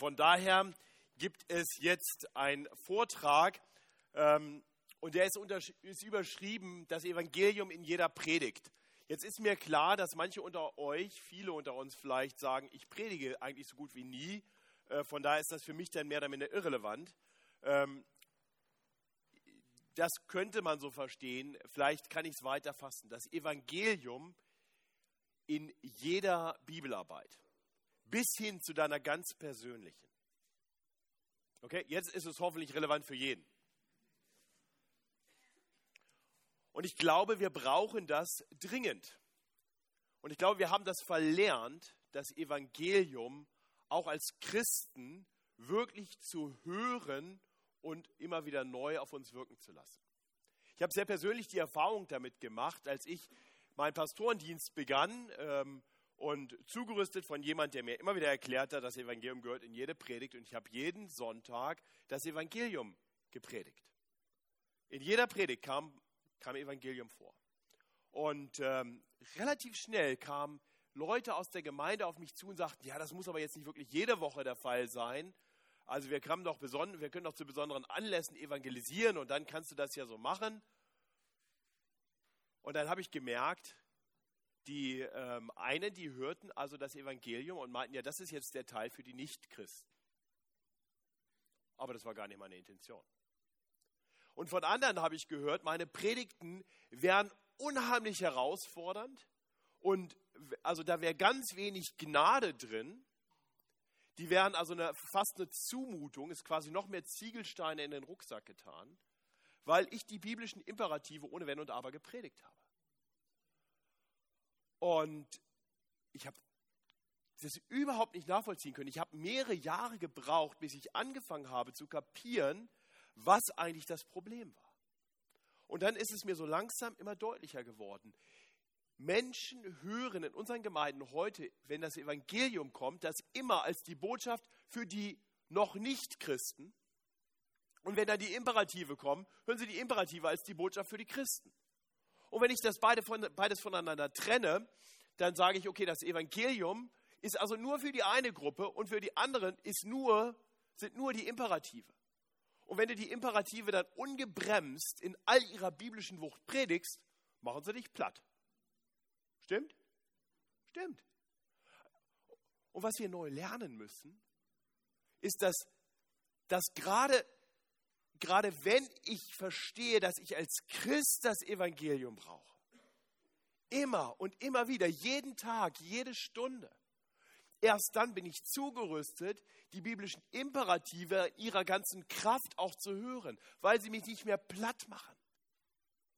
Von daher gibt es jetzt einen Vortrag ähm, und der ist, ist überschrieben, das Evangelium in jeder Predigt. Jetzt ist mir klar, dass manche unter euch, viele unter uns vielleicht sagen, ich predige eigentlich so gut wie nie. Äh, von daher ist das für mich dann mehr oder minder irrelevant. Ähm, das könnte man so verstehen. Vielleicht kann ich es weiter fassen. Das Evangelium in jeder Bibelarbeit. Bis hin zu deiner ganz persönlichen. Okay, jetzt ist es hoffentlich relevant für jeden. Und ich glaube, wir brauchen das dringend. Und ich glaube, wir haben das verlernt, das Evangelium auch als Christen wirklich zu hören und immer wieder neu auf uns wirken zu lassen. Ich habe sehr persönlich die Erfahrung damit gemacht, als ich meinen Pastorendienst begann ähm, und zugerüstet von jemandem, der mir immer wieder erklärt hat, das Evangelium gehört in jede Predigt und ich habe jeden Sonntag das Evangelium gepredigt. In jeder Predigt kam kam Evangelium vor. Und ähm, relativ schnell kamen Leute aus der Gemeinde auf mich zu und sagten, ja, das muss aber jetzt nicht wirklich jede Woche der Fall sein. Also wir, doch wir können doch zu besonderen Anlässen evangelisieren und dann kannst du das ja so machen. Und dann habe ich gemerkt, die ähm, einen, die hörten also das Evangelium und meinten, ja, das ist jetzt der Teil für die Nichtchristen. Aber das war gar nicht meine Intention. Und von anderen habe ich gehört, meine Predigten wären unheimlich herausfordernd und also da wäre ganz wenig Gnade drin. Die wären also eine, fast eine Zumutung, ist quasi noch mehr Ziegelsteine in den Rucksack getan, weil ich die biblischen Imperative ohne Wenn und Aber gepredigt habe. Und ich habe das überhaupt nicht nachvollziehen können. Ich habe mehrere Jahre gebraucht, bis ich angefangen habe zu kapieren, was eigentlich das Problem war. Und dann ist es mir so langsam immer deutlicher geworden. Menschen hören in unseren Gemeinden heute, wenn das Evangelium kommt, das immer als die Botschaft für die noch nicht Christen. Und wenn dann die Imperative kommen, hören sie die Imperative als die Botschaft für die Christen. Und wenn ich das beide von, beides voneinander trenne, dann sage ich, okay, das Evangelium ist also nur für die eine Gruppe und für die anderen ist nur, sind nur die Imperative. Und wenn du die Imperative dann ungebremst in all ihrer biblischen Wucht predigst, machen sie dich platt. Stimmt? Stimmt. Und was wir neu lernen müssen, ist, dass, dass gerade, gerade wenn ich verstehe, dass ich als Christ das Evangelium brauche, immer und immer wieder, jeden Tag, jede Stunde, Erst dann bin ich zugerüstet, die biblischen Imperative ihrer ganzen Kraft auch zu hören, weil sie mich nicht mehr platt machen.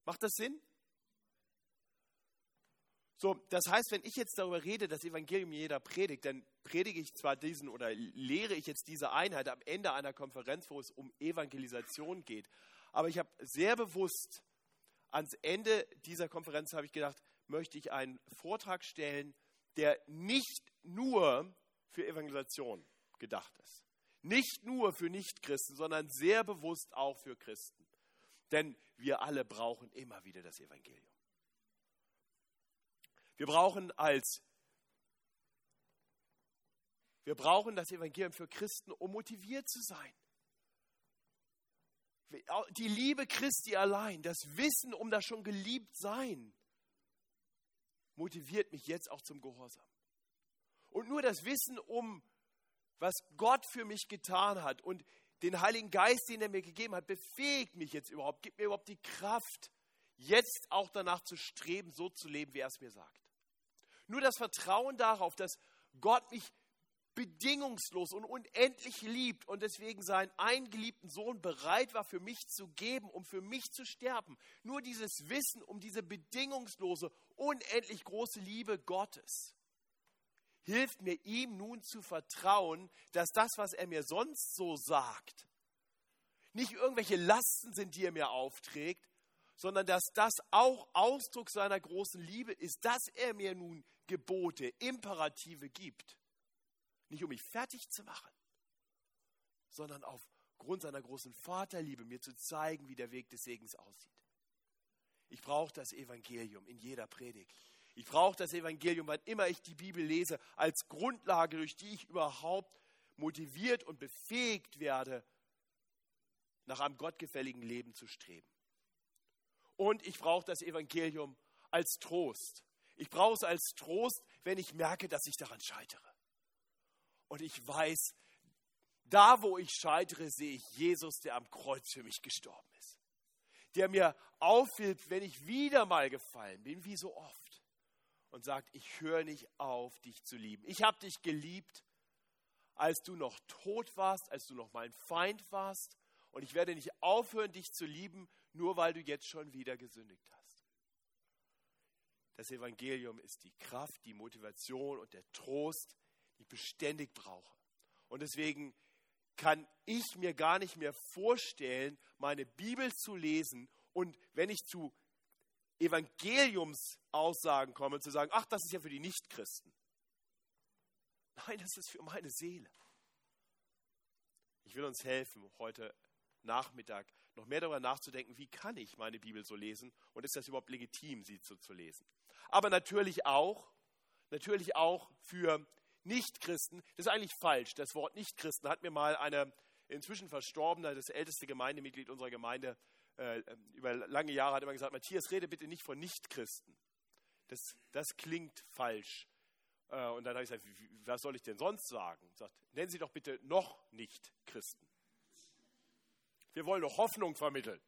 Macht das Sinn? So, das heißt, wenn ich jetzt darüber rede, das Evangelium jeder predigt, dann predige ich zwar diesen oder lehre ich jetzt diese Einheit am Ende einer Konferenz, wo es um Evangelisation geht. Aber ich habe sehr bewusst ans Ende dieser Konferenz habe ich gedacht, möchte ich einen Vortrag stellen, der nicht nur für Evangelisation gedacht ist. Nicht nur für Nichtchristen, sondern sehr bewusst auch für Christen. Denn wir alle brauchen immer wieder das Evangelium. Wir brauchen als wir brauchen das Evangelium für Christen, um motiviert zu sein. Die Liebe Christi allein, das Wissen um das schon geliebt sein, motiviert mich jetzt auch zum Gehorsam. Und nur das Wissen um, was Gott für mich getan hat und den Heiligen Geist, den er mir gegeben hat, befähigt mich jetzt überhaupt, gibt mir überhaupt die Kraft, jetzt auch danach zu streben, so zu leben, wie er es mir sagt. Nur das Vertrauen darauf, dass Gott mich bedingungslos und unendlich liebt und deswegen seinen eingeliebten Sohn bereit war, für mich zu geben, um für mich zu sterben. Nur dieses Wissen um diese bedingungslose, unendlich große Liebe Gottes hilft mir, ihm nun zu vertrauen, dass das, was er mir sonst so sagt, nicht irgendwelche Lasten sind, die er mir aufträgt, sondern dass das auch Ausdruck seiner großen Liebe ist, dass er mir nun Gebote, Imperative gibt. Nicht um mich fertig zu machen, sondern aufgrund seiner großen Vaterliebe mir zu zeigen, wie der Weg des Segens aussieht. Ich brauche das Evangelium in jeder Predigt. Ich brauche das Evangelium, wann immer ich die Bibel lese, als Grundlage, durch die ich überhaupt motiviert und befähigt werde, nach einem gottgefälligen Leben zu streben. Und ich brauche das Evangelium als Trost. Ich brauche es als Trost, wenn ich merke, dass ich daran scheitere. Und ich weiß, da wo ich scheitere, sehe ich Jesus, der am Kreuz für mich gestorben ist. Der mir aufhilft, wenn ich wieder mal gefallen bin, wie so oft. Und sagt, ich höre nicht auf, dich zu lieben. Ich habe dich geliebt, als du noch tot warst, als du noch mein Feind warst. Und ich werde nicht aufhören, dich zu lieben, nur weil du jetzt schon wieder gesündigt hast. Das Evangelium ist die Kraft, die Motivation und der Trost, die ich beständig brauche. Und deswegen kann ich mir gar nicht mehr vorstellen, meine Bibel zu lesen und wenn ich zu Evangeliumsaussagen komme, zu sagen, ach, das ist ja für die Nichtchristen. Nein, das ist für meine Seele. Ich will uns helfen, heute Nachmittag noch mehr darüber nachzudenken, wie kann ich meine Bibel so lesen und ist das überhaupt legitim, sie so zu lesen. Aber natürlich auch, natürlich auch für Nichtchristen. Das ist eigentlich falsch. Das Wort Nichtchristen hat mir mal eine inzwischen verstorbene, das älteste Gemeindemitglied unserer Gemeinde äh, über lange Jahre hat immer gesagt, Matthias, rede bitte nicht von Nichtchristen. Das, das klingt falsch. Äh, und dann habe ich gesagt, was soll ich denn sonst sagen? Sagt, nennen Sie doch bitte noch nicht Christen. Wir wollen doch Hoffnung vermitteln.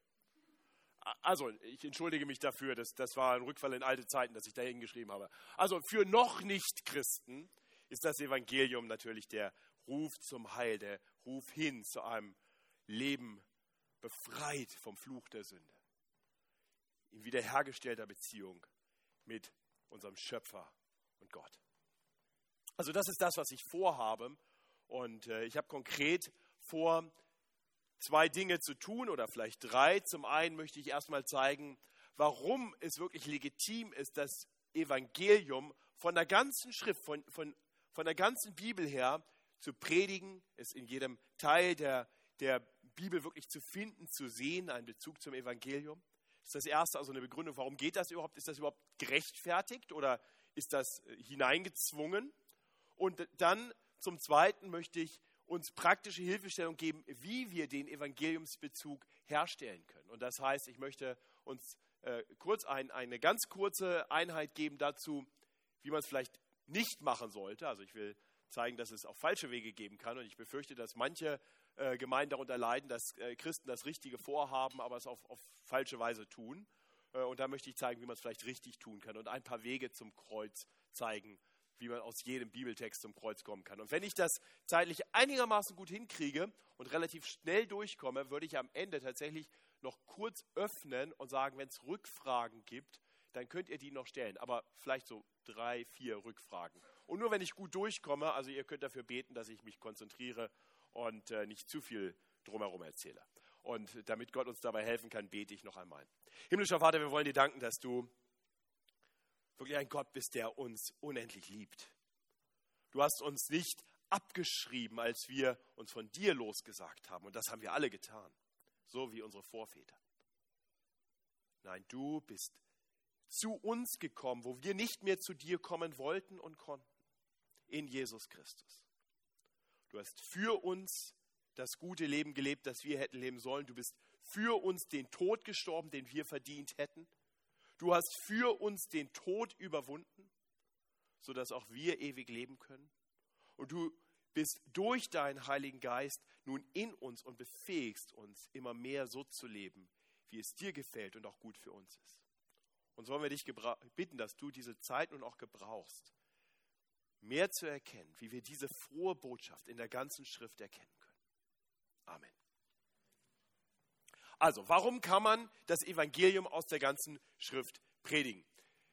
Also, ich entschuldige mich dafür, das, das war ein Rückfall in alte Zeiten, dass ich da hingeschrieben habe. Also, für noch nicht Christen ist das Evangelium natürlich der Ruf zum Heil, der Ruf hin zu einem Leben befreit vom Fluch der Sünde. In wiederhergestellter Beziehung mit unserem Schöpfer und Gott. Also das ist das, was ich vorhabe. Und äh, ich habe konkret vor, zwei Dinge zu tun oder vielleicht drei. Zum einen möchte ich erstmal zeigen, warum es wirklich legitim ist, das Evangelium von der ganzen Schrift, von, von, von der ganzen Bibel her zu predigen, es in jedem Teil der, der Bibel wirklich zu finden, zu sehen, einen Bezug zum Evangelium. Das ist das Erste, also eine Begründung, warum geht das überhaupt? Ist das überhaupt gerechtfertigt oder ist das äh, hineingezwungen? Und dann zum Zweiten möchte ich uns praktische Hilfestellung geben, wie wir den Evangeliumsbezug herstellen können. Und das heißt, ich möchte uns äh, kurz ein, eine ganz kurze Einheit geben dazu, wie man es vielleicht nicht machen sollte. Also ich will zeigen, dass es auch falsche Wege geben kann. Und ich befürchte, dass manche äh, Gemeinden darunter leiden, dass äh, Christen das Richtige vorhaben, aber es auf, auf falsche Weise tun. Und da möchte ich zeigen, wie man es vielleicht richtig tun kann und ein paar Wege zum Kreuz zeigen, wie man aus jedem Bibeltext zum Kreuz kommen kann. Und wenn ich das zeitlich einigermaßen gut hinkriege und relativ schnell durchkomme, würde ich am Ende tatsächlich noch kurz öffnen und sagen, wenn es Rückfragen gibt, dann könnt ihr die noch stellen. Aber vielleicht so drei, vier Rückfragen. Und nur wenn ich gut durchkomme, also ihr könnt dafür beten, dass ich mich konzentriere und äh, nicht zu viel drumherum erzähle. Und damit Gott uns dabei helfen kann, bete ich noch einmal. Himmlischer Vater, wir wollen dir danken, dass du wirklich ein Gott bist, der uns unendlich liebt. Du hast uns nicht abgeschrieben, als wir uns von dir losgesagt haben. Und das haben wir alle getan, so wie unsere Vorväter. Nein, du bist zu uns gekommen, wo wir nicht mehr zu dir kommen wollten und konnten, in Jesus Christus. Du hast für uns das gute Leben gelebt, das wir hätten leben sollen. Du bist für uns den Tod gestorben, den wir verdient hätten. Du hast für uns den Tod überwunden, sodass auch wir ewig leben können. Und du bist durch deinen Heiligen Geist nun in uns und befähigst uns, immer mehr so zu leben, wie es dir gefällt und auch gut für uns ist. Und so wollen wir dich bitten, dass du diese Zeit nun auch gebrauchst, mehr zu erkennen, wie wir diese frohe Botschaft in der ganzen Schrift erkennen können. Amen. Also, warum kann man das Evangelium aus der ganzen Schrift predigen?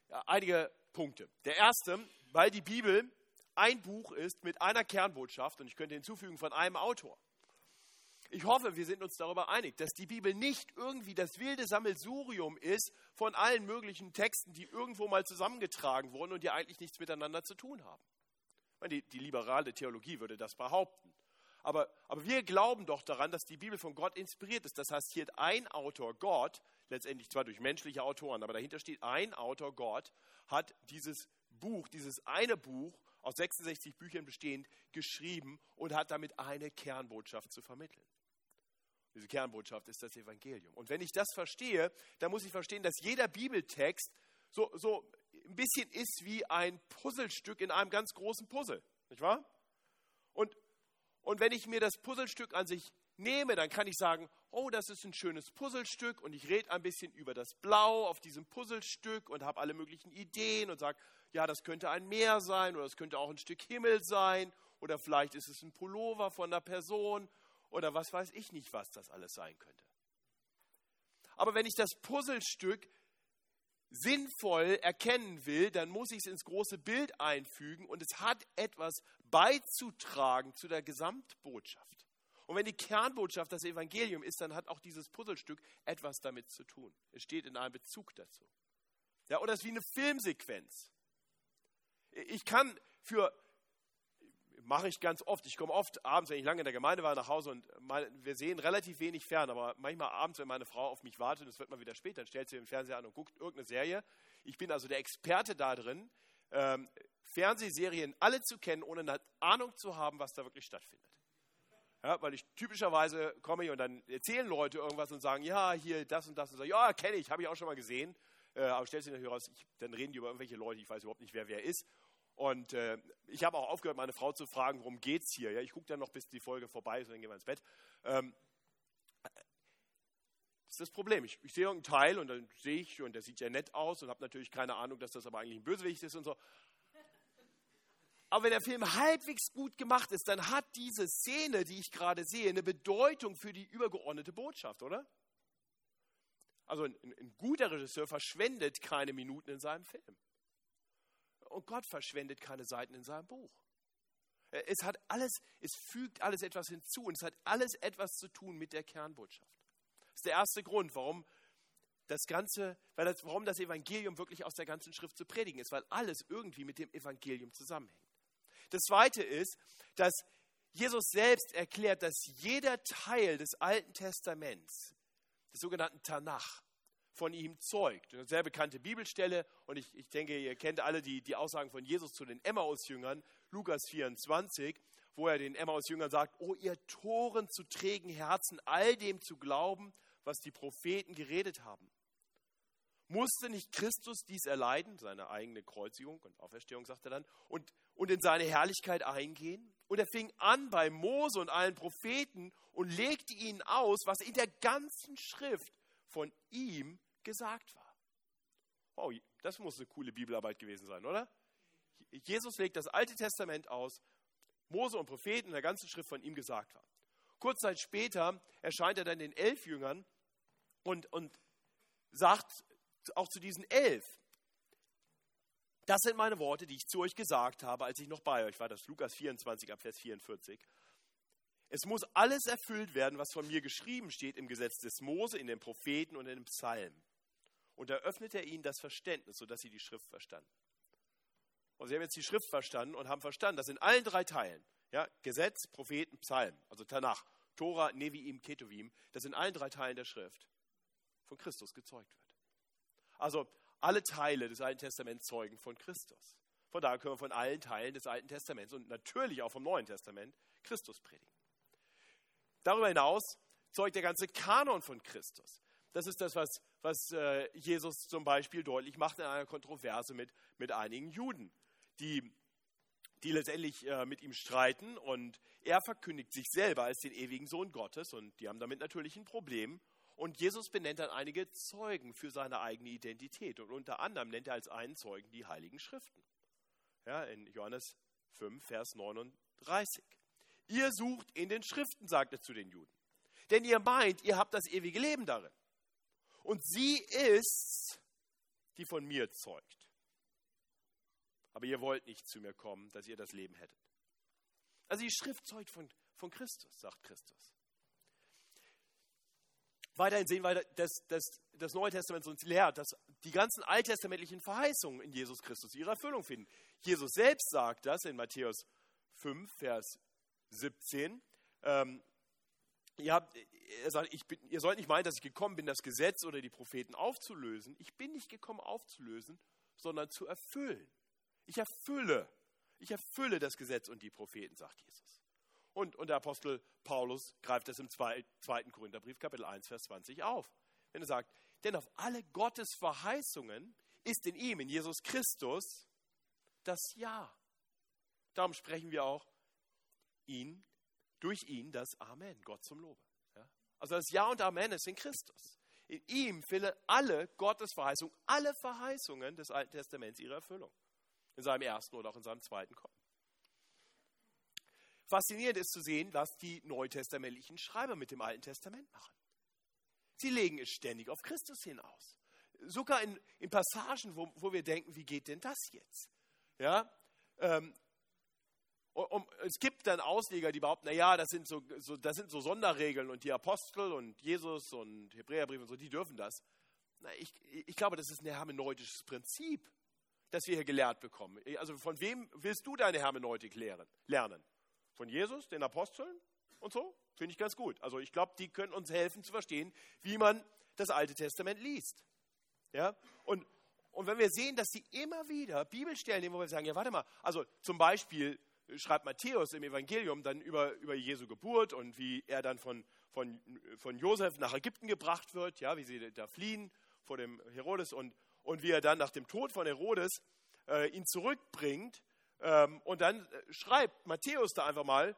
Ja, einige Punkte. Der erste, weil die Bibel ein Buch ist mit einer Kernbotschaft und ich könnte hinzufügen von einem Autor. Ich hoffe, wir sind uns darüber einig, dass die Bibel nicht irgendwie das wilde Sammelsurium ist von allen möglichen Texten, die irgendwo mal zusammengetragen wurden und die eigentlich nichts miteinander zu tun haben. Die, die liberale Theologie würde das behaupten. Aber, aber wir glauben doch daran, dass die Bibel von Gott inspiriert ist. Das heißt, hier ein Autor, Gott, letztendlich zwar durch menschliche Autoren, aber dahinter steht ein Autor, Gott, hat dieses Buch, dieses eine Buch aus 66 Büchern bestehend, geschrieben und hat damit eine Kernbotschaft zu vermitteln. Diese Kernbotschaft ist das Evangelium. Und wenn ich das verstehe, dann muss ich verstehen, dass jeder Bibeltext so, so ein bisschen ist wie ein Puzzlestück in einem ganz großen Puzzle. Nicht wahr? Und, wenn ich mir das Puzzlestück an sich nehme, dann kann ich sagen, oh, das ist ein schönes Puzzlestück und ich rede ein bisschen über das Blau auf diesem Puzzlestück und habe alle möglichen Ideen und sage, ja, das könnte ein Meer sein oder es könnte auch ein Stück Himmel sein oder vielleicht ist es ein Pullover von einer Person oder was weiß ich nicht, was das alles sein könnte. Aber wenn ich das Puzzlestück sinnvoll erkennen will, dann muss ich es ins große Bild einfügen und es hat etwas beizutragen zu der Gesamtbotschaft. Und wenn die Kernbotschaft das Evangelium ist, dann hat auch dieses Puzzlestück etwas damit zu tun. Es steht in einem Bezug dazu. Ja, oder es ist wie eine Filmsequenz. Ich kann für mache ich ganz oft. Ich komme oft abends, wenn ich lange in der Gemeinde war, nach Hause und meine, wir sehen relativ wenig fern, aber manchmal abends, wenn meine Frau auf mich wartet, und es wird mal wieder spät, dann stellt sie den Fernseher an und guckt irgendeine Serie. Ich bin also der Experte da drin, ähm, Fernsehserien alle zu kennen, ohne eine Ahnung zu haben, was da wirklich stattfindet. Ja, weil ich typischerweise komme und dann erzählen Leute irgendwas und sagen, ja, hier das und das und so, ja, kenne ich, habe ich auch schon mal gesehen. Äh, aber stellst du dir natürlich raus, ich, dann reden die über irgendwelche Leute, ich weiß überhaupt nicht, wer wer ist. Und äh, ich habe auch aufgehört, meine Frau zu fragen, worum es hier. Ja, ich gucke dann noch, bis die Folge vorbei ist und dann gehen wir ins Bett. Ähm, das ist das Problem. Ich, ich sehe irgendeinen Teil und dann sehe ich, und der sieht ja nett aus und habe natürlich keine Ahnung, dass das aber eigentlich ein Bösewicht ist und so. Aber wenn der Film halbwegs gut gemacht ist, dann hat diese Szene, die ich gerade sehe, eine Bedeutung für die übergeordnete Botschaft, oder? Also ein, ein guter Regisseur verschwendet keine Minuten in seinem Film. Und Gott verschwendet keine Seiten in seinem Buch. Es hat alles, es fügt alles etwas hinzu und es hat alles etwas zu tun mit der Kernbotschaft. Das ist der erste Grund, warum das Ganze, weil das, warum das Evangelium wirklich aus der ganzen Schrift zu predigen ist, weil alles irgendwie mit dem Evangelium zusammenhängt. Das zweite ist, dass Jesus selbst erklärt, dass jeder Teil des Alten Testaments, des sogenannten Tanach, von ihm zeugt. Eine sehr bekannte Bibelstelle und ich, ich denke, ihr kennt alle die, die Aussagen von Jesus zu den Emmaus-Jüngern, Lukas 24, wo er den Emmaus-Jüngern sagt, oh ihr Toren zu trägen Herzen, all dem zu glauben, was die Propheten geredet haben. Musste nicht Christus dies erleiden, seine eigene Kreuzigung und Auferstehung, sagt er dann, und, und in seine Herrlichkeit eingehen? Und er fing an bei Mose und allen Propheten und legte ihnen aus, was in der ganzen Schrift von ihm gesagt war. Wow, das muss eine coole Bibelarbeit gewesen sein, oder? Jesus legt das Alte Testament aus, Mose und Propheten in der ganzen Schrift von ihm gesagt war. Kurz Zeit später erscheint er dann den elf Jüngern und, und sagt auch zu diesen elf, das sind meine Worte, die ich zu euch gesagt habe, als ich noch bei euch war. Das ist Lukas 24 ab Vers 44. Es muss alles erfüllt werden, was von mir geschrieben steht im Gesetz des Mose, in den Propheten und in den Psalmen. Und da öffnet er ihnen das Verständnis, sodass sie die Schrift verstanden. Und sie haben jetzt die Schrift verstanden und haben verstanden, dass in allen drei Teilen, ja, Gesetz, Propheten, Psalmen, also Tanach, Tora, Neviim, Ketuvim, dass in allen drei Teilen der Schrift von Christus gezeugt wird. Also alle Teile des Alten Testaments zeugen von Christus. Von daher können wir von allen Teilen des Alten Testaments und natürlich auch vom Neuen Testament Christus predigen. Darüber hinaus zeugt der ganze Kanon von Christus. Das ist das, was, was äh, Jesus zum Beispiel deutlich macht in einer Kontroverse mit, mit einigen Juden, die, die letztendlich äh, mit ihm streiten und er verkündigt sich selber als den ewigen Sohn Gottes und die haben damit natürlich ein Problem. Und Jesus benennt dann einige Zeugen für seine eigene Identität und unter anderem nennt er als einen Zeugen die Heiligen Schriften. Ja, in Johannes 5, Vers 39. Ihr sucht in den Schriften, sagt er zu den Juden. Denn ihr meint, ihr habt das ewige Leben darin. Und sie ist, die von mir zeugt. Aber ihr wollt nicht zu mir kommen, dass ihr das Leben hättet. Also die Schrift zeugt von, von Christus, sagt Christus. Weiterhin sehen wir, dass, dass das Neue Testament uns lehrt, dass die ganzen alttestamentlichen Verheißungen in Jesus Christus ihre Erfüllung finden. Jesus selbst sagt das in Matthäus 5, Vers 17. Ähm, ihr, habt, er sagt, ich bin, ihr sollt nicht meinen, dass ich gekommen bin, das Gesetz oder die Propheten aufzulösen. Ich bin nicht gekommen aufzulösen, sondern zu erfüllen. Ich erfülle. Ich erfülle das Gesetz und die Propheten, sagt Jesus. Und, und der Apostel Paulus greift das im zweiten Korintherbrief, Kapitel 1, Vers 20 auf. Wenn er sagt, denn auf alle Gottes Verheißungen ist in ihm, in Jesus Christus, das Ja. Darum sprechen wir auch ihn, durch ihn das Amen, Gott zum Lobe. Ja? Also das Ja und Amen ist in Christus. In ihm finden alle Gottes Verheißungen, alle Verheißungen des Alten Testaments ihre Erfüllung. In seinem ersten oder auch in seinem zweiten Kommen. Faszinierend ist zu sehen, was die neutestamentlichen Schreiber mit dem Alten Testament machen. Sie legen es ständig auf Christus hinaus. Sogar in, in Passagen, wo, wo wir denken, wie geht denn das jetzt? Ja, ähm, und, es gibt dann Ausleger, die behaupten, naja, das sind so, so, das sind so Sonderregeln und die Apostel und Jesus und Hebräerbrief und so, die dürfen das. Na, ich, ich glaube, das ist ein hermeneutisches Prinzip, das wir hier gelehrt bekommen. Also von wem willst du deine Hermeneutik lehren, lernen? Von Jesus, den Aposteln und so? Finde ich ganz gut. Also ich glaube, die können uns helfen zu verstehen, wie man das Alte Testament liest. Ja? Und, und wenn wir sehen, dass sie immer wieder Bibelstellen nehmen, wo wir sagen, ja, warte mal, also zum Beispiel schreibt Matthäus im Evangelium dann über, über Jesu Geburt und wie er dann von, von, von Josef nach Ägypten gebracht wird, ja, wie sie da fliehen vor dem Herodes und, und wie er dann nach dem Tod von Herodes äh, ihn zurückbringt. Ähm, und dann äh, schreibt Matthäus da einfach mal,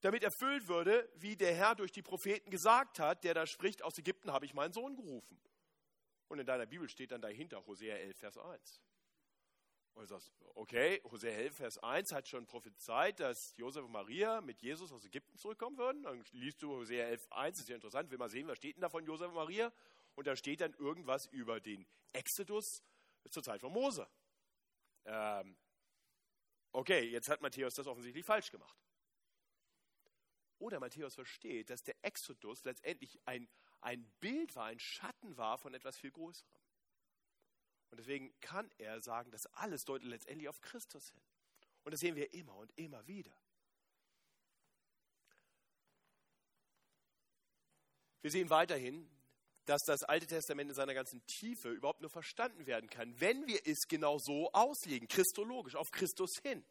damit erfüllt würde, wie der Herr durch die Propheten gesagt hat, der da spricht, aus Ägypten habe ich meinen Sohn gerufen. Und in deiner Bibel steht dann dahinter Hosea 11, Vers 1. Und du sagst, okay, Hosea 11, Vers 1 hat schon prophezeit, dass Josef und Maria mit Jesus aus Ägypten zurückkommen würden. Dann liest du Hosea 11, 1, das ist ja interessant, will mal sehen, was steht denn da von Josef und Maria? Und da steht dann irgendwas über den Exodus zur Zeit von Mose. Ähm, okay, jetzt hat Matthäus das offensichtlich falsch gemacht. Oder Matthäus versteht, dass der Exodus letztendlich ein, ein Bild war, ein Schatten war von etwas viel Größerem. Und deswegen kann er sagen, dass alles deutet letztendlich auf Christus hin. Und das sehen wir immer und immer wieder. Wir sehen weiterhin, dass das Alte Testament in seiner ganzen Tiefe überhaupt nur verstanden werden kann, wenn wir es genau so auslegen, christologisch, auf Christus hin.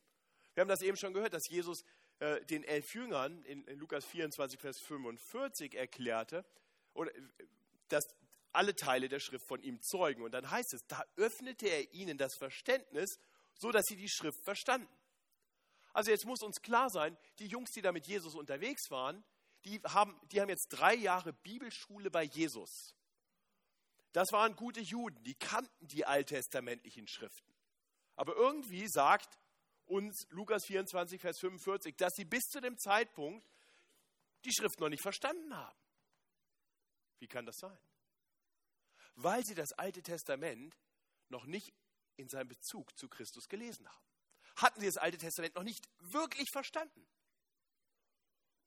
Wir haben das eben schon gehört, dass Jesus äh, den elf Jüngern in, in, Lukas 24, Vers 45 erklärte, oder, äh, dass alle Teile der Schrift von ihm zeugen. Und dann heißt es, da öffnete er ihnen das Verständnis, so dass sie die Schrift verstanden. Also jetzt muss uns klar sein, die Jungs, die da mit Jesus unterwegs waren, die haben, die haben jetzt drei Jahre Bibelschule bei Jesus. Das waren gute Juden, die kannten die alttestamentlichen Schriften. Aber irgendwie sagt uns Lukas 24, Vers 45, dass sie bis zu dem Zeitpunkt die Schrift noch nicht verstanden haben. Wie kann das sein? Weil sie das Alte Testament noch nicht in seinem Bezug zu Christus gelesen haben. Hatten sie das Alte Testament noch nicht wirklich verstanden.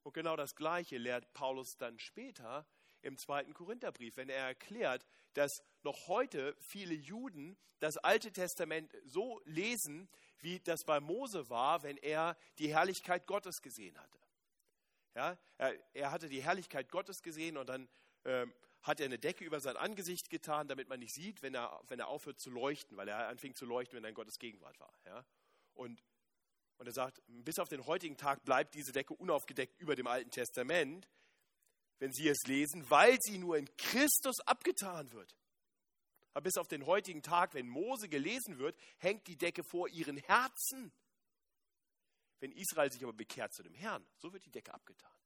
Und genau das Gleiche lehrt Paulus dann später im zweiten Korintherbrief, wenn er erklärt, dass noch heute viele Juden das Alte Testament so lesen, wie das bei Mose war, wenn er die Herrlichkeit Gottes gesehen hatte. Ja, er, er hatte die Herrlichkeit Gottes gesehen und dann ähm, hat er eine Decke über sein Angesicht getan, damit man nicht sieht, wenn er, wenn er aufhört zu leuchten, weil er anfing zu leuchten, wenn er in Gottes Gegenwart war. Ja? Und, und er sagt, bis auf den heutigen Tag bleibt diese Decke unaufgedeckt über dem Alten Testament, wenn Sie es lesen, weil sie nur in Christus abgetan wird. Aber bis auf den heutigen Tag, wenn Mose gelesen wird, hängt die Decke vor ihren Herzen. Wenn Israel sich aber bekehrt zu dem Herrn, so wird die Decke abgetan.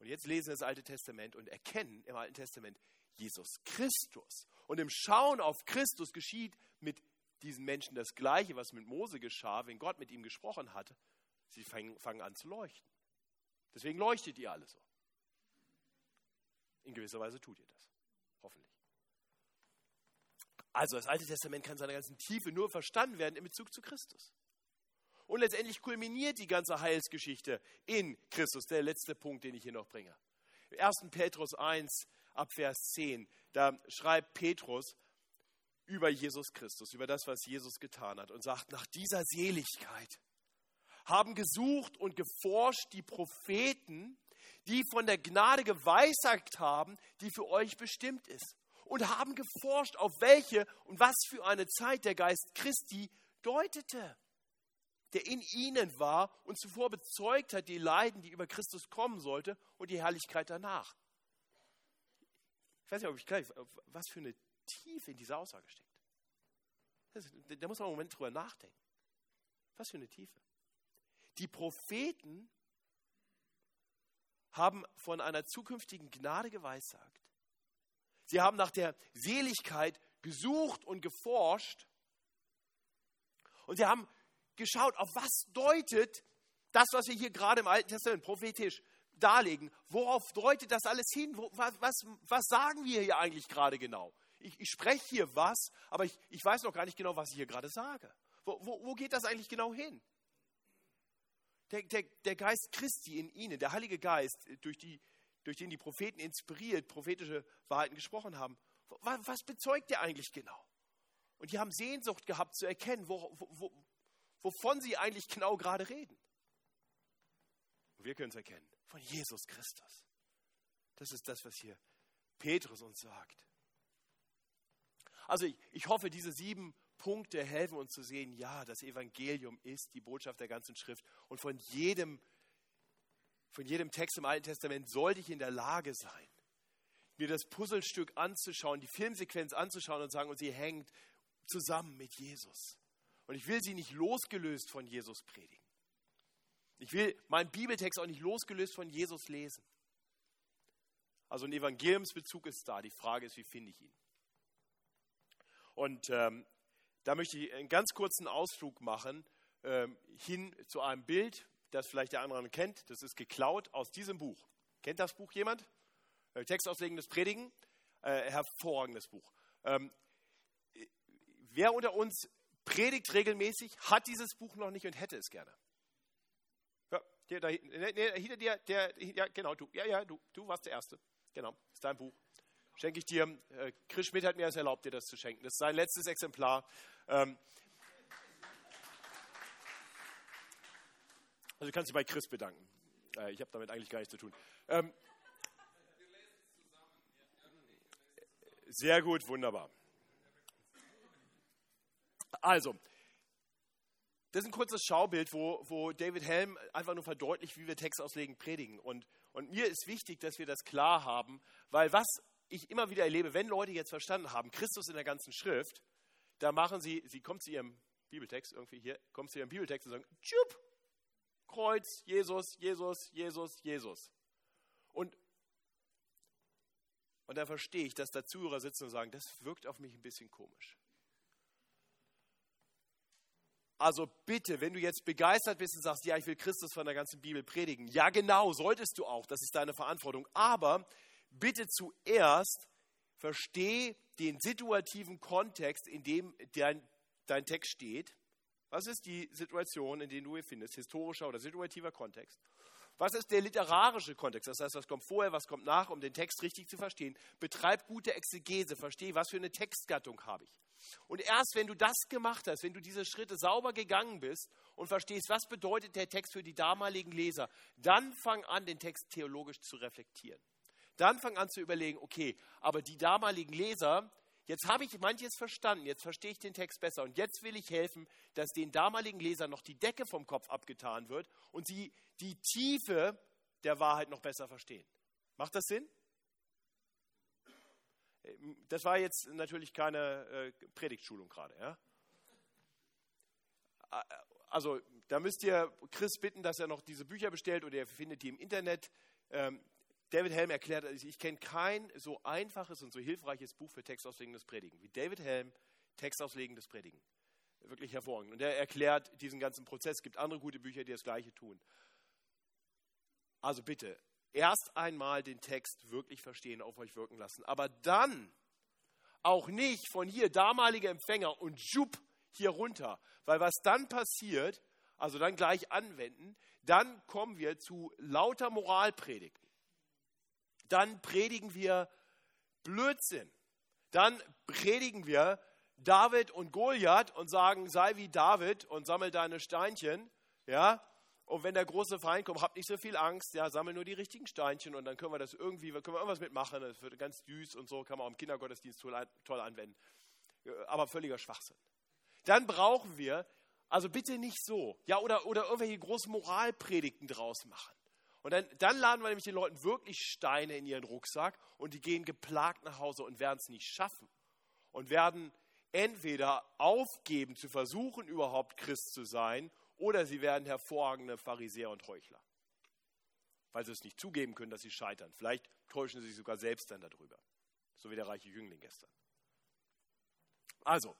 Und jetzt lesen wir das Alte Testament und erkennen im Alten Testament Jesus Christus. Und im Schauen auf Christus geschieht mit diesen Menschen das Gleiche, was mit Mose geschah, wenn Gott mit ihm gesprochen hatte. Sie fangen, an zu leuchten. Deswegen leuchtet ihr alle so. In gewisser Weise tut ihr das. Hoffentlich. Also das Alte Testament kann seiner ganzen Tiefe nur verstanden werden in Bezug zu Christus. Und letztendlich kulminiert die ganze Heilsgeschichte in Christus. Der letzte Punkt, den ich hier noch bringe. 1. Petrus 1, Abvers 10, da schreibt Petrus über Jesus Christus, über das, was Jesus getan hat und sagt, nach dieser Seligkeit haben gesucht und geforscht die Propheten, die von der Gnade geweissagt haben, die für euch bestimmt ist. Und haben geforscht, auf welche und was für eine Zeit der Geist Christi deutete. Der in ihnen war und zuvor bezeugt hat die Leiden, die über Christus kommen sollte und die Herrlichkeit danach. Ich weiß nicht, ob ich gleich, was für eine Tiefe in dieser Aussage steckt. Da muss man einen Moment drüber nachdenken. Was für eine Tiefe. Die Propheten haben von einer zukünftigen Gnade geweissagt. Sie haben nach der Seligkeit gesucht und geforscht. Und sie haben geschaut, auf was deutet das, was wir hier gerade im Alten Testament prophetisch darlegen. Worauf deutet das alles hin? Was, was, was, sagen wir hier eigentlich gerade genau? Ich, ich spreche hier was, aber ich, ich, weiß noch gar nicht genau, was ich hier gerade sage. Wo, wo, wo geht das eigentlich genau hin? Der, der, der, Geist Christi in ihnen, der Heilige Geist, durch, die, durch den die Propheten inspiriert prophetische Wahrheiten gesprochen haben, was, was bezeugt er eigentlich genau? Und die haben Sehnsucht gehabt zu erkennen, wo, wo, wovon sie eigentlich genau gerade reden. Und wir können es erkennen, von Jesus Christus. Das ist das, was hier Petrus uns sagt. Also ich, ich hoffe, diese sieben Punkte helfen uns zu sehen, ja, das Evangelium ist die Botschaft der ganzen Schrift. Und von jedem, von jedem Text im Alten Testament sollte ich in der Lage sein, mir das Puzzlestück anzuschauen, die Filmsequenz anzuschauen und sagen, und sie hängt zusammen mit Jesus. Und ich will sie nicht losgelöst von Jesus predigen. Ich will meinen Bibeltext auch nicht losgelöst von Jesus lesen. Also ein Evangeliumsbezug ist da. Die Frage ist, wie finde ich ihn? Und ähm, da möchte ich einen ganz kurzen Ausflug machen ähm, hin zu einem Bild, das vielleicht der andere kennt. Das ist geklaut aus diesem Buch. Kennt das Buch jemand? Äh, Textauslegendes Predigen. Äh, hervorragendes Buch. Ähm, wer unter uns predigt regelmäßig, hat dieses Buch noch nicht und hätte es gerne. Ja, der, der, der, hinter dir, der, ja, genau, du, ja, ja, du, du warst der Erste. Genau, ist dein Buch. Schenke ich dir. Äh, Chris Schmidt hat mir es erlaubt, dir das zu schenken. Das ist sein letztes Exemplar. Ähm, also du kannst dich bei Chris bedanken. Äh, ich habe damit eigentlich gar nichts zu tun. Ähm, sehr gut, wunderbar. Also, das ist ein kurzes Schaubild, wo, wo David Helm einfach nur verdeutlicht, wie wir Text auslegen, predigen. Und, und mir ist wichtig, dass wir das klar haben, weil was ich immer wieder erlebe, wenn Leute jetzt verstanden haben, Christus in der ganzen Schrift, da machen sie, sie kommt zu ihrem Bibeltext, irgendwie hier, kommt zu ihrem Bibeltext und sagen, tschup, Kreuz, Jesus, Jesus, Jesus, Jesus. Und, und dann verstehe ich, dass da Zuhörer sitzen und sagen, das wirkt auf mich ein bisschen komisch. Also bitte, wenn du jetzt begeistert bist und sagst, ja, ich will Christus von der ganzen Bibel predigen, ja genau, solltest du auch, das ist deine Verantwortung. Aber bitte zuerst versteh den situativen Kontext, in dem dein, dein Text steht. Was ist die Situation, in der du dich findest, historischer oder situativer Kontext? Was ist der literarische Kontext? Das heißt, was kommt vorher, was kommt nach, um den Text richtig zu verstehen? Betreib gute Exegese, verstehe, was für eine Textgattung habe ich. Und erst wenn du das gemacht hast, wenn du diese Schritte sauber gegangen bist und verstehst, was bedeutet der Text für die damaligen Leser, dann fang an, den Text theologisch zu reflektieren. Dann fang an zu überlegen, okay, aber die damaligen Leser, jetzt habe ich manches verstanden, jetzt verstehe ich den Text besser und jetzt will ich helfen, dass den damaligen Lesern noch die Decke vom Kopf abgetan wird und sie die Tiefe der Wahrheit noch besser verstehen. Macht das Sinn? Das war jetzt natürlich keine äh, Predigtschulung gerade. Ja? Also da müsst ihr Chris bitten, dass er noch diese Bücher bestellt oder ihr findet die im Internet. Ähm, David Helm erklärt, also ich kenne kein so einfaches und so hilfreiches Buch für textauslegendes Predigen wie David Helm, textauslegendes Predigen. Wirklich hervorragend. Und er erklärt diesen ganzen Prozess. Es gibt andere gute Bücher, die das Gleiche tun. Also bitte, erst einmal den Text wirklich verstehen, auf euch wirken lassen. Aber dann auch nicht von hier damalige Empfänger und jupp hier runter. Weil was dann passiert, also dann gleich anwenden, dann kommen wir zu lauter Moralpredigten. Dann predigen wir Blödsinn. Dann predigen wir David und Goliath und sagen, sei wie David und sammel deine Steinchen. Ja, und wenn der große Feind kommt, habt nicht so viel Angst, ja, sammel nur die richtigen Steinchen und dann können wir das irgendwie, können wir irgendwas mitmachen. Das wird ganz süß und so, kann man auch im Kindergottesdienst toll, toll anwenden. Aber völliger Schwachsinn. Dann brauchen wir Also bitte nicht so. Ja, oder, oder irgendwelche großen Moralpredigten draus machen. Und dann, dann laden wir nämlich den Leuten wirklich Steine in ihren Rucksack und die gehen geplagt nach Hause und werden es nicht schaffen. Und werden entweder aufgeben zu versuchen, überhaupt Christ zu sein, oder sie werden hervorragende Pharisäer und Heuchler. Weil sie es nicht zugeben können, dass sie scheitern. Vielleicht täuschen sie sich sogar selbst dann darüber. So wie der reiche Jüngling gestern. Also,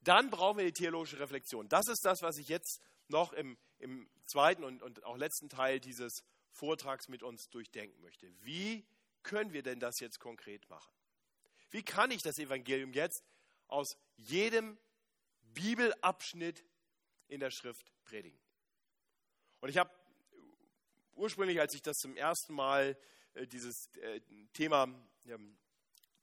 dann brauchen wir die theologische Reflexion. Das ist das, was ich jetzt noch im, im zweiten und, und auch letzten Teil dieses Vortrags mit uns durchdenken möchte. Wie können wir denn das jetzt konkret machen? Wie kann ich das Evangelium jetzt aus jedem Bibelabschnitt in der Schrift predigen? Und ich habe ursprünglich, als ich das zum ersten Mal äh, dieses äh, Thema ähm,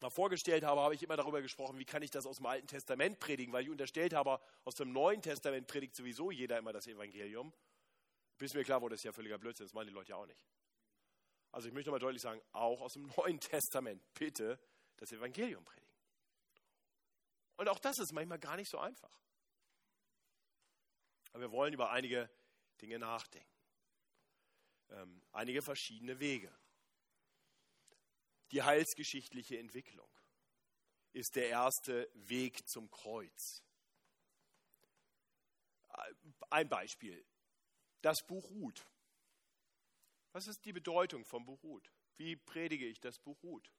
mal vorgestellt habe, habe ich immer darüber gesprochen, wie kann ich das aus dem Alten Testament predigen, weil ich unterstellt habe, aus dem Neuen Testament predigt sowieso jeder immer das Evangelium. Bis mir klar wurde, das ist ja völliger Blödsinn, das meinen die Leute ja auch nicht. Also ich möchte mal deutlich sagen, auch aus dem Neuen Testament bitte das Evangelium predigen. Und auch das ist manchmal gar nicht so einfach. Aber wir wollen über einige Dinge nachdenken. Ähm, einige verschiedene Wege. Die heilsgeschichtliche Entwicklung ist der erste Weg zum Kreuz. Ein Beispiel. Das Buch Ruth. Was ist die Bedeutung vom Buch Ruth? Wie predige ich das Buch Ruth?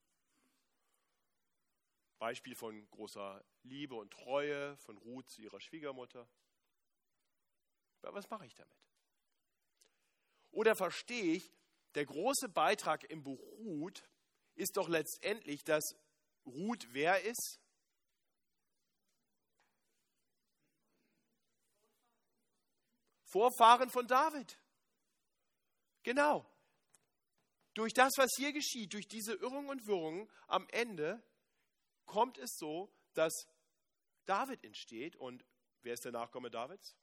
Beispiel von großer Liebe und Treue von Ruth zu ihrer Schwiegermutter. Was mache ich damit? Oder verstehe ich, der große Beitrag im Buch Ruth ist doch letztendlich, dass Ruth wer ist? Vorfahren von David. Genau. Durch das, was hier geschieht, durch diese Irrung und Wirrung, am Ende kommt es so, dass David entsteht. Und wer ist der Nachkomme Davids?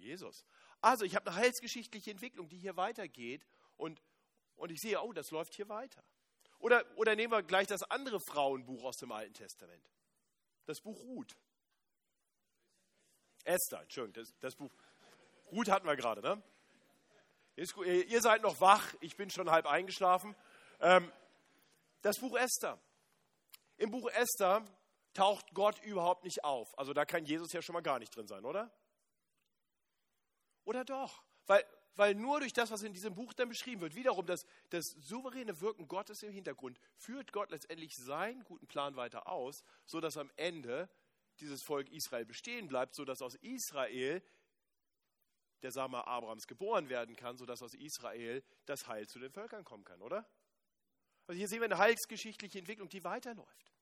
Jesus. Also ich habe eine heilsgeschichtliche Entwicklung, die hier weitergeht. Und, und ich sehe, oh, das läuft hier weiter. Oder, oder nehmen wir gleich das andere Frauenbuch aus dem Alten Testament. Das Buch Ruth. Esther, Entschuldigung, das, das Buch. Ruth hatten wir gerade, ne? Ihr seid noch wach, ich bin schon halb eingeschlafen. Ähm, das Buch Esther. Im Buch Esther taucht Gott überhaupt nicht auf. Also da kann Jesus ja schon mal gar nicht drin sein, oder? Oder doch? Weil weil nur durch das, was in diesem Buch dann beschrieben wird, wiederum das, das souveräne Wirken Gottes im Hintergrund, führt Gott letztendlich seinen guten Plan weiter aus, sodass am Ende dieses Volk Israel bestehen bleibt, sodass aus Israel der Same Abrahams geboren werden kann, sodass aus Israel das Heil zu den Völkern kommen kann, oder? Also hier sehen wir eine heilsgeschichtliche Entwicklung, die weiterläuft.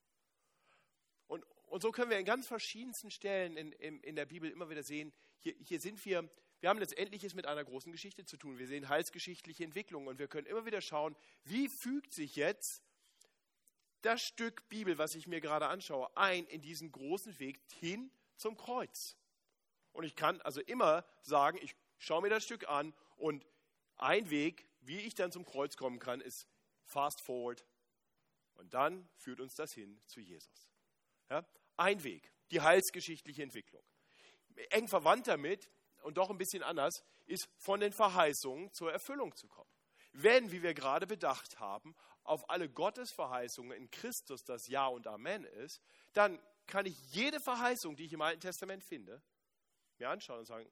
Und, und so können wir in ganz verschiedensten Stellen in, in, in der Bibel immer wieder sehen, hier, hier sind wir wir haben letztendlich es mit einer großen Geschichte zu tun. Wir sehen heilsgeschichtliche Entwicklungen und wir können immer wieder schauen, wie fügt sich jetzt das Stück Bibel, was ich mir gerade anschaue, ein in diesen großen Weg hin zum Kreuz. Und ich kann also immer sagen, ich schaue mir das Stück an und ein Weg, wie ich dann zum Kreuz kommen kann, ist fast forward. Und dann führt uns das hin zu Jesus. Ja? Ein Weg, die heilsgeschichtliche Entwicklung. Eng verwandt damit und doch ein bisschen anders, ist von den Verheißungen zur Erfüllung zu kommen. Wenn, wie wir gerade bedacht haben, auf alle Gottesverheißungen in Christus das Ja und Amen ist, dann kann ich jede Verheißung, die ich im Alten Testament finde, mir anschauen und sagen,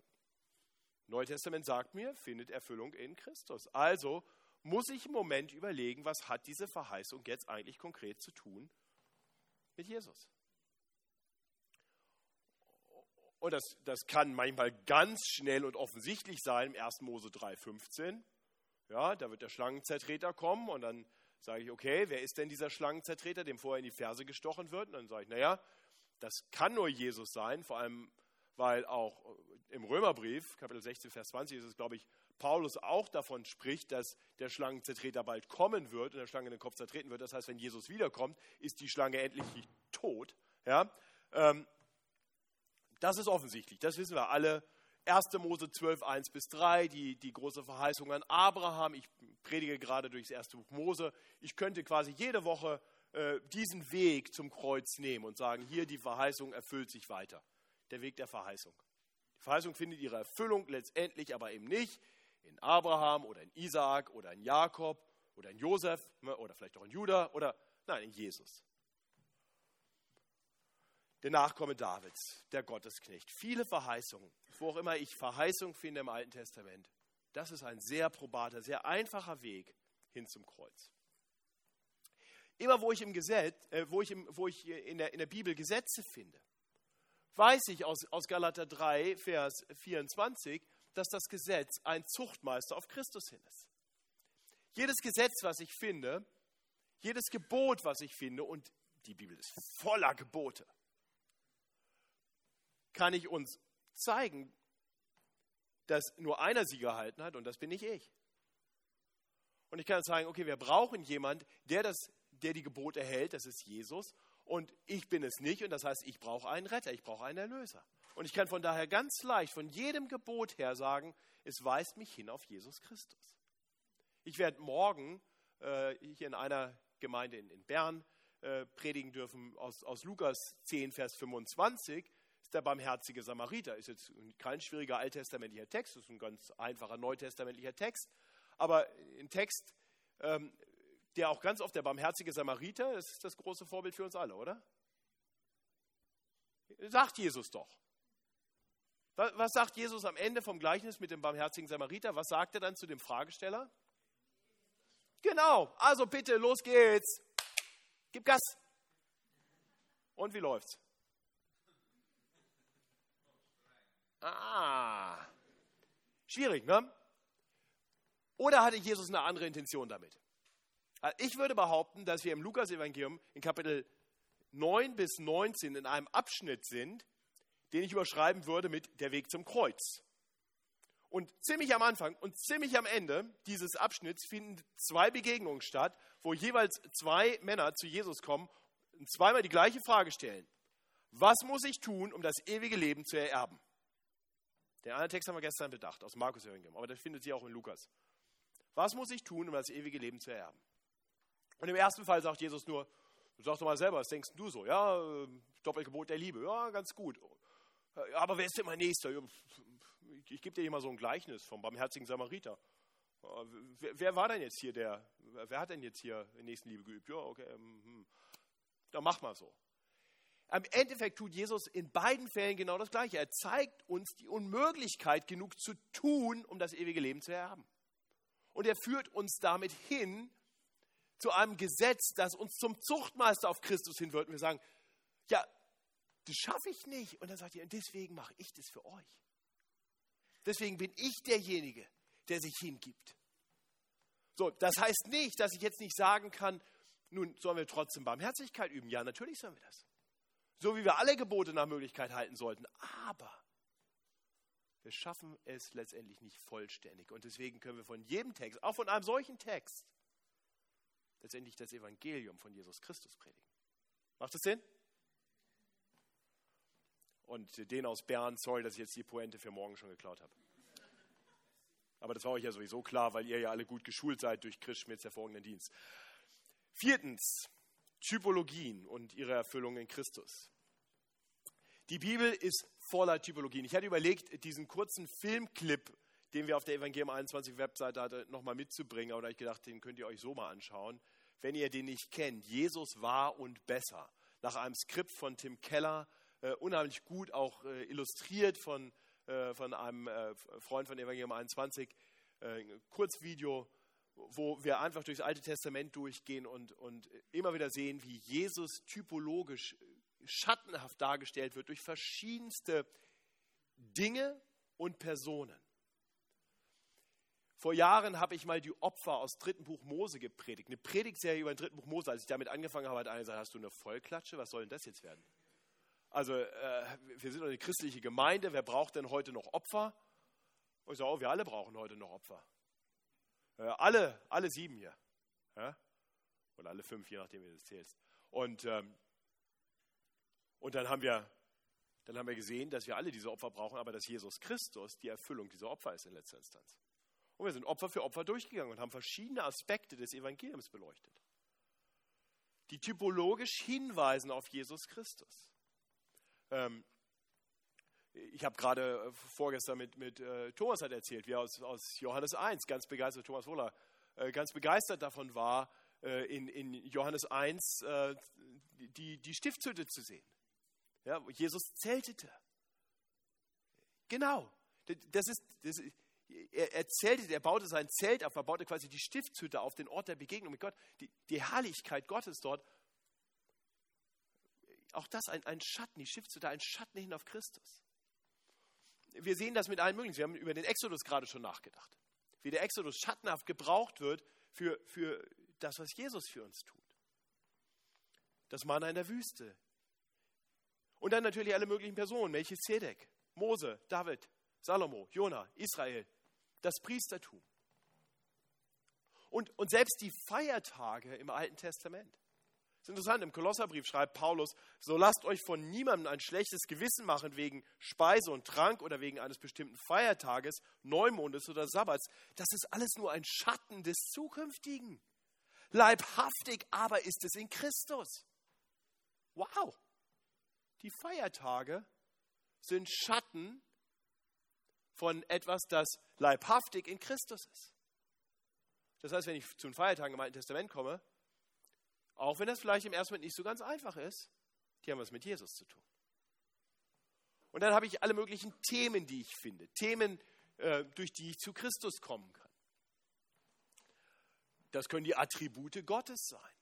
Neue Testament sagt mir, findet Erfüllung in Christus. Also muss ich im Moment überlegen, was hat diese Verheißung jetzt eigentlich konkret zu tun mit Jesus. Und das, das kann manchmal ganz schnell und offensichtlich sein im 1. Mose 3,15. Ja, da wird der Schlangenzertreter kommen und dann sage ich, okay, wer ist denn dieser Schlangenzertreter, dem vorher in die Ferse gestochen wird? Und dann sage ich, naja, das kann nur Jesus sein, vor allem, weil auch im Römerbrief, Kapitel 16, Vers 20, ist es, glaube ich, Paulus auch davon spricht, dass der Schlangenzertreter bald kommen wird und der Schlange den Kopf zertreten wird. Das heißt, wenn Jesus wiederkommt, ist die Schlange endlich tot. Ja? Das ist offensichtlich, das wissen wir alle. 1. Mose 12, 1 bis 3, die, die große Verheißung an Abraham. Ich predige gerade durchs erste Buch Mose. Ich könnte quasi jede Woche äh, diesen Weg zum Kreuz nehmen und sagen, hier die Verheißung erfüllt sich weiter. Der Weg der Verheißung. Die Verheißung findet ihre Erfüllung letztendlich aber eben nicht in Abraham oder in Isaak oder in Jakob oder in Josef ne, oder vielleicht auch in Judah oder nein, in Jesus. Der Nachkomme Davids, der Gottesknecht. Viele Verheißungen, wo auch immer ich Verheißung finde im Alten Testament, das ist ein sehr probater, sehr einfacher Weg hin zum Kreuz. Immer wo ich im Gesetz, äh, wo ich, im, wo ich in, der, in der Bibel Gesetze finde, weiß ich aus, aus Galater 3, Vers 24, dass das Gesetz ein Zuchtmeister auf Christus hin ist. Jedes Gesetz, was ich finde, jedes Gebot, was ich finde, und die Bibel ist voller Gebote, kann ich uns zeigen, dass nur einer sie gehalten hat und das bin nicht ich. Und ich kann sagen, okay, wir brauchen jemand, der, das, der die Gebote hält, das ist Jesus. Und ich bin es nicht und das heißt, ich brauche einen Retter, ich brauche einen Erlöser. Und ich kann von daher ganz leicht von jedem Gebot her sagen, es weist mich hin auf Jesus Christus. Ich werde morgen äh, hier in einer Gemeinde in, in Bern äh, predigen dürfen aus, aus Lukas 10, Vers 25 ist der barmherzige Samariter. Ist jetzt kein schwieriger alttestamentlicher Text, ist ein ganz einfacher neutestamentlicher Text, aber ein Text, ähm, der auch ganz oft der barmherzige Samariter, das ist das große Vorbild für uns alle, oder? Sagt Jesus doch. Was, was sagt Jesus am Ende vom Gleichnis mit dem barmherzigen Samariter? Was sagt er dann zu dem Fragesteller? Genau, also bitte, los geht's. Gib Gas. Und wie läuft's? Ah, schwierig, ne? Oder hatte Jesus eine andere Intention damit? Also ich würde behaupten, dass wir im Lukas-Evangelium in Kapitel 9 bis 19 in einem Abschnitt sind, den ich überschreiben würde mit der Weg zum Kreuz. Und ziemlich am Anfang und ziemlich am Ende dieses Abschnitts finden zwei Begegnungen statt, wo jeweils zwei Männer zu Jesus kommen und zweimal die gleiche Frage stellen. Was muss ich tun, um das ewige Leben zu ererben? Den anderen Text haben wir gestern bedacht, aus Markus Evangelium, aber das findet sich auch in Lukas. Was muss ich tun, um das ewige Leben zu erben? Und im ersten Fall sagt Jesus nur, sag doch mal selber, was denkst du so? Ja, ähm, Doppelgebot der Liebe, ja, ganz gut. Aber wer ist denn mein Nächster? Ich, gebe dir hier mal so ein Gleichnis vom barmherzigen Samariter. Wer, wer, war denn jetzt hier der, wer hat denn jetzt hier Nächstenliebe geübt? Ja, okay, ähm, hm. dann mach mal so. Am Endeffekt tut Jesus in beiden Fällen genau das Gleiche. Er zeigt uns die Unmöglichkeit, genug zu tun, um das ewige Leben zu erben. Und er führt uns damit hin zu einem Gesetz, das uns zum Zuchtmeister auf Christus hinwirkt. Und wir sagen, ja, das schaffe ich nicht. Und dann sagt er, deswegen mache ich das für euch. Deswegen bin ich derjenige, der sich hingibt. So, das heißt nicht, dass ich jetzt nicht sagen kann, nun sollen wir trotzdem Barmherzigkeit üben. Ja, natürlich sollen wir das. So wie wir alle Gebote nach Möglichkeit halten sollten. Aber wir schaffen es letztendlich nicht vollständig. Und deswegen können wir von jedem Text, auch von einem solchen Text, letztendlich das Evangelium von Jesus Christus predigen. Macht das Sinn? Und den aus Bern, sorry, dass ich jetzt die Pointe für morgen schon geklaut habe. Aber das war euch ja sowieso klar, weil ihr ja alle gut geschult seid durch Chris Schmitz hervorragenden Dienst. Viertens, Typologien und ihre Erfüllung in Christus. Die Bibel ist voller Typologien. Ich hatte überlegt, diesen kurzen Filmclip, den wir auf der Evangelium 21 Webseite hatten, nochmal mitzubringen, aber da habe ich gedacht, den könnt ihr euch so mal anschauen. Wenn ihr den nicht kennt, Jesus war und besser. Nach einem Skript von Tim Keller, äh, unheimlich gut auch äh, illustriert von, äh, von einem äh, Freund von Evangelium 21, äh, Kurzvideo, wo wir einfach durchs Alte Testament durchgehen und, und immer wieder sehen, wie Jesus typologisch schattenhaft dargestellt wird durch verschiedenste Dinge und Personen. Vor Jahren habe ich mal die Opfer aus dritten Buch Mose gepredigt. Eine Predigtserie über den dritten Buch Mose. Als ich damit angefangen habe, hat einer gesagt, hast du eine Vollklatsche? Was soll denn das jetzt werden? Also äh, wir sind eine christliche Gemeinde. Wer braucht denn heute noch Opfer? Und ich sage, oh, wir alle brauchen heute noch Opfer. Äh, alle, alle sieben hier. Ja? Oder alle fünf, je nachdem, wie du das zählst. Und, ähm, und dann, haben wir, dann haben wir gesehen, dass wir alle diese Opfer brauchen, aber dass Jesus Christus die Erfüllung dieser Opfer ist in letzter Instanz. Und wir sind Opfer für Opfer durchgegangen und haben verschiedene Aspekte des Evangeliums beleuchtet, die typologisch hinweisen auf Jesus Christus. Ähm, Ich habe gerade vorgestern mit, mit äh, Thomas hat erzählt, wie er aus, aus Johannes 1 ganz begeistert, Thomas Wohler, äh, ganz begeistert davon war, äh, in, in Johannes 1 äh, die, die Stiftshütte zu sehen. Ja, Jesus zeltete. Genau. Das ist, das er, er zeltete, er baute sein Zelt auf, er baute quasi die Stiftshütte auf, den Ort der Begegnung mit Gott. Die, die Herrlichkeit Gottes dort. Auch das ein, ein Schatten, die Stiftshütte, ein Schatten hin auf Christus. Wir sehen das mit allen möglichen. Wir haben über den Exodus gerade schon nachgedacht. Wie der Exodus schattenhaft gebraucht wird für, für das, was Jesus für uns tut. Das Manna in der Wüste. Und dann natürlich alle möglichen Personen, Melchizedek, Mose, David, Salomo, Jona, Israel, das Priestertum. Und, und selbst die Feiertage im Alten Testament. Ist interessant, im Kolosserbrief schreibt Paulus, so lasst euch von niemandem ein schlechtes Gewissen machen wegen Speise und Trank oder wegen eines bestimmten Feiertages, Neumondes oder Sabbats. Das ist alles nur ein Schatten des Zukünftigen. Leibhaftig aber ist es in Christus. Wow! Die Feiertage sind Schatten von etwas, das leibhaftig in Christus ist. Das heißt, wenn ich zu den Feiertagen im Alten Testament komme, auch wenn das vielleicht im ersten Moment nicht so ganz einfach ist, die haben was mit Jesus zu tun. Und dann habe ich alle möglichen Themen, die ich finde, Themen, äh, durch die ich zu Christus kommen kann. Das können die Attribute Gottes sein,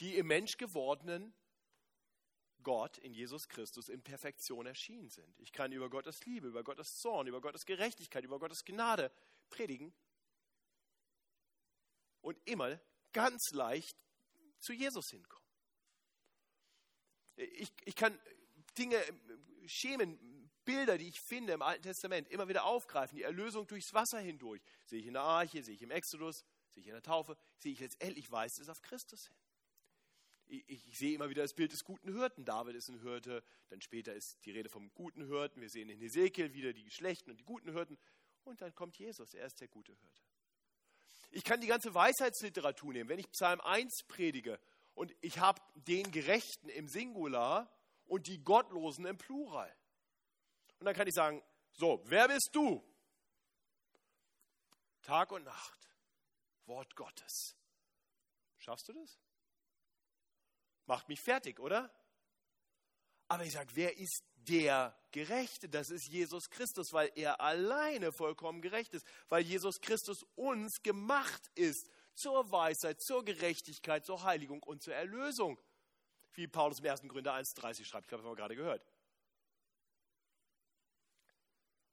die im Mensch gewordenen Gott in Jesus Christus in Perfektion erschienen sind. Ich kann über Gottes Liebe, über Gottes Zorn, über Gottes Gerechtigkeit, über Gottes Gnade predigen und immer ganz leicht zu Jesus hinkommen. Ich, ich kann Dinge, Schemen, Bilder, die ich finde im Alten Testament, immer wieder aufgreifen. Die Erlösung durchs Wasser hindurch. Sehe ich in der Arche, sehe ich im Exodus, sehe ich in der Taufe, sehe ich letztendlich, weist es auf Christus hin ich, sehe immer wieder das Bild des guten Hirten. David ist ein Hirte, dann später ist die Rede vom guten Hirten. Wir sehen in Hesekiel wieder die schlechten und die guten Hirten. Und dann kommt Jesus, er ist der gute Hirte. Ich kann die ganze Weisheitsliteratur nehmen. Wenn ich Psalm 1 predige und ich habe den Gerechten im Singular und die Gottlosen im Plural. Und dann kann ich sagen, so, wer bist du? Tag und Nacht, Wort Gottes. Schaffst du das? Macht mich fertig, oder? Aber ich sage, wer ist der Gerechte? Das ist Jesus Christus, weil er alleine vollkommen gerecht ist, weil Jesus Christus uns gemacht ist zur Weisheit, zur Gerechtigkeit, zur Heiligung und zur Erlösung. Wie Paulus im 1. Gründer 1,30 schreibt. Ich glaube, das haben wir gerade gehört.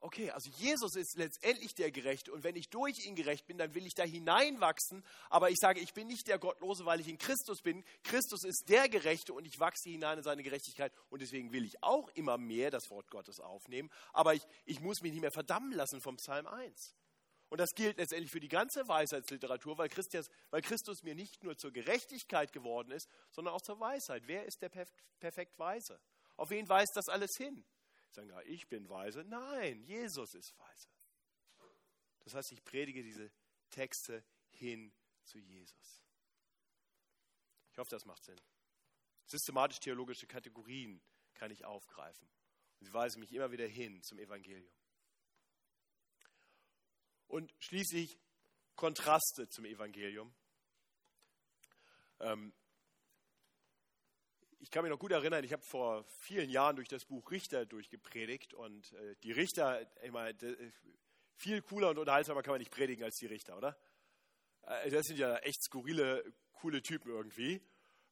Okay, also Jesus ist letztendlich der Gerechte und wenn ich durch ihn gerecht bin, dann will ich da hineinwachsen, aber ich sage, ich bin nicht der Gottlose, weil ich in Christus bin. Christus ist der Gerechte und ich wachse hinein in seine Gerechtigkeit und deswegen will ich auch immer mehr das Wort Gottes aufnehmen, aber ich, ich muss mich nicht mehr verdammen lassen vom Psalm 1. Und das gilt letztendlich für die ganze Weisheitsliteratur, weil Christus, weil Christus mir nicht nur zur Gerechtigkeit geworden ist, sondern auch zur Weisheit. Wer ist der perfekt Weise? Auf wen weist das alles hin? Sagen, ja, ich bin weise. Nein, Jesus ist weise. Das heißt, ich predige diese Texte hin zu Jesus. Ich hoffe, das macht Sinn. Systematisch-theologische Kategorien kann ich aufgreifen. Und sie weisen mich immer wieder hin zum Evangelium. Und schließlich Kontraste zum Evangelium. Ähm, ich kann mich noch gut erinnern, ich habe vor vielen Jahren durch das Buch Richter durchgepredigt und äh, die Richter, immer viel cooler und unterhaltsamer kann man nicht predigen als die Richter, oder? Äh, das sind ja echt skurrile, coole Typen irgendwie.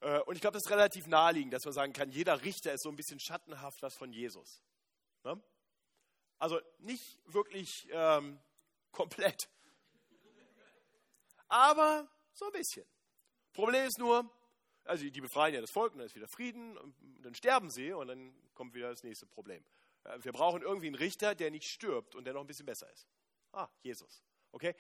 Äh, und ich glaube, das ist relativ naheliegend, dass man sagen kann, jeder Richter ist so ein bisschen schattenhaft was von Jesus. Ne? Also nicht wirklich ähm, komplett, aber so ein bisschen. Problem ist nur, also die befreien ja das Volk und dann ist wieder Frieden dann sterben sie und dann kommt wieder das nächste Problem. Wir brauchen irgendwie einen Richter, der nicht stirbt und der noch ein bisschen besser ist. Ah, Jesus. Okay?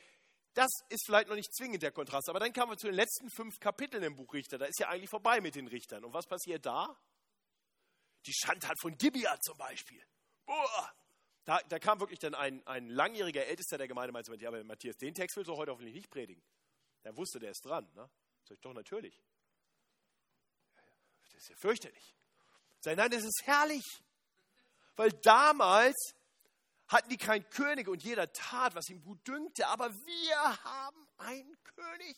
Das ist vielleicht noch nicht zwingend der Kontrast, aber dann kamen wir zu den letzten fünf Kapiteln im Buch Richter. Da ist ja eigentlich vorbei mit den Richtern. Und was passiert da? Die Schandtat von Gibeah zum Beispiel. Boah! Da, da kam wirklich dann ein, ein langjähriger Ältester der Gemeinde, meinte, aber Matthias, den Text willst du heute hoffentlich nicht predigen. Der wusste, der ist dran. Ne? Sag ich, doch, natürlich ist ja fürchterlich. Sei, nein, das ist herrlich. Weil damals hatten die keinen König und jeder tat, was ihm gut dünkte. Aber wir haben einen König.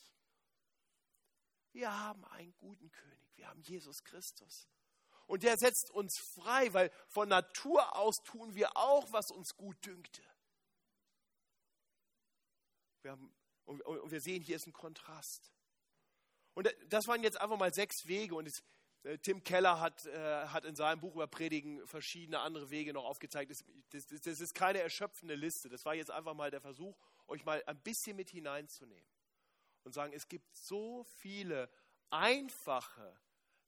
Wir haben einen guten König. Wir haben Jesus Christus. Und der setzt uns frei, weil von Natur aus tun wir auch, was uns gut dünkte. Wir haben, und, wir sehen, hier ist ein Kontrast. Und das waren jetzt einfach mal sechs Wege. Und es, Tim Keller hat, äh, hat in seinem Buch über Predigen verschiedene andere Wege noch aufgezeigt. Das, das, das ist keine erschöpfende Liste. Das war jetzt einfach mal der Versuch, euch mal ein bisschen mit hineinzunehmen. Und sagen, es gibt so viele einfache,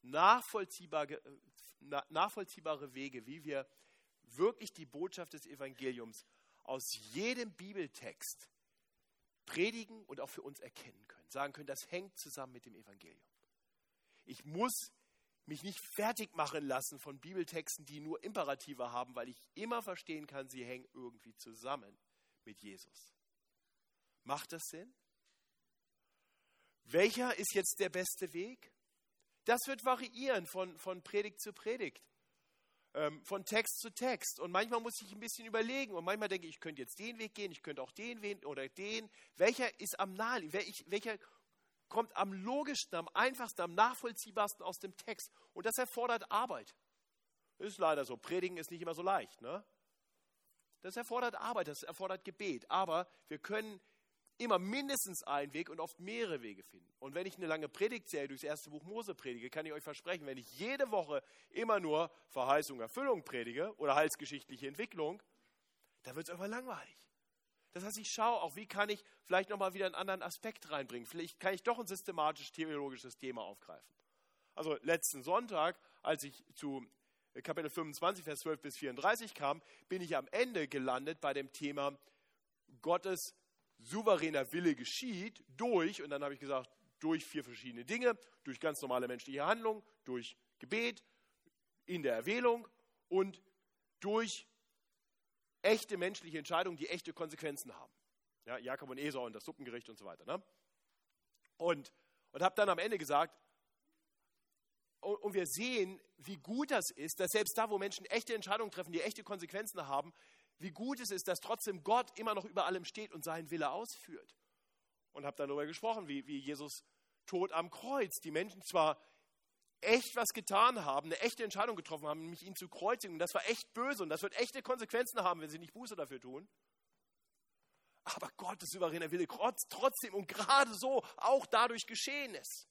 nachvollziehbare, nachvollziehbare Wege, wie wir wirklich die Botschaft des Evangeliums aus jedem Bibeltext predigen und auch für uns erkennen können. Sagen können, das hängt zusammen mit dem Evangelium. Ich muss mich nicht fertig machen lassen von Bibeltexten, die nur Imperative haben, weil ich immer verstehen kann, sie hängen irgendwie zusammen mit Jesus. Macht das Sinn? Welcher ist jetzt der beste Weg? Das wird variieren von, von Predigt zu Predigt, ähm, von Text zu Text. Und manchmal muss ich ein bisschen überlegen und manchmal denke ich, ich könnte jetzt den Weg gehen, ich könnte auch den Weg oder den. Welcher ist am nahe, welcher kommt am logischsten, am einfachsten, am nachvollziehbarsten aus dem Text? Und das erfordert Arbeit. Ist leider so. Predigen ist nicht immer so leicht. Ne? Das erfordert Arbeit, das erfordert Gebet. Aber wir können immer mindestens einen Weg und oft mehrere Wege finden. Und wenn ich eine lange Predigtserie durchs erste Buch Mose predige, kann ich euch versprechen, wenn ich jede Woche immer nur Verheißung, Erfüllung predige oder heilsgeschichtliche Entwicklung, dann wird es irgendwann langweilig. Das heißt, ich schaue auch, wie kann ich vielleicht nochmal wieder einen anderen Aspekt reinbringen. Vielleicht kann ich doch ein systematisch-theologisches Thema aufgreifen. Also letzten Sonntag, als ich zu Kapitel 25, Vers 12 bis 34 kam, bin ich am Ende gelandet bei dem Thema Gottes souveräner Wille geschieht durch, und dann habe ich gesagt, durch vier verschiedene Dinge, durch ganz normale menschliche Handlungen, durch Gebet, in der Erwählung und durch echte menschliche Entscheidungen, die echte Konsequenzen haben. Ja, Jakob und Esau und das Suppengericht und so weiter. Ne? Und, und habe dann am Ende gesagt, und, und wir sehen, wie gut das ist, dass selbst da, wo Menschen echte Entscheidungen treffen, die echte Konsequenzen haben, wie gut es ist, dass trotzdem Gott immer noch über allem steht und seinen Wille ausführt. Und habe darüber gesprochen, wie, wie Jesus Tod am Kreuz die Menschen zwar echt was getan haben, eine echte Entscheidung getroffen haben, nämlich ihn zu kreuzigen. Und das war echt böse und das wird echte Konsequenzen haben, wenn sie nicht Buße dafür tun. Aber Gottes souveräner Wille trotzdem und gerade so auch dadurch geschehen ist.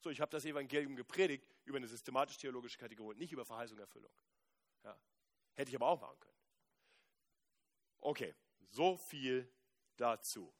So, ich habe das Evangelium gepredigt über eine systematisch-theologische Kategorie, nicht über Verheißung, Erfüllung. Ja. Hätte ich aber auch machen können. Okay, so viel dazu.